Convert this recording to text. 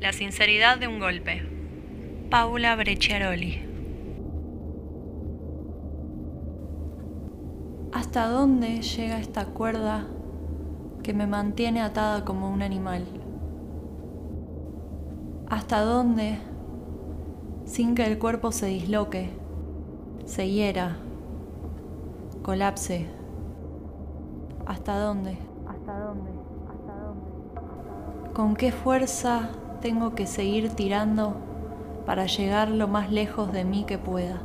La sinceridad de un golpe. Paula Brecciaroli. ¿Hasta dónde llega esta cuerda que me mantiene atada como un animal? ¿Hasta dónde, sin que el cuerpo se disloque, se hiera, colapse? ¿Hasta dónde? ¿Hasta dónde? ¿Hasta dónde? ¿Con qué fuerza tengo que seguir tirando para llegar lo más lejos de mí que pueda.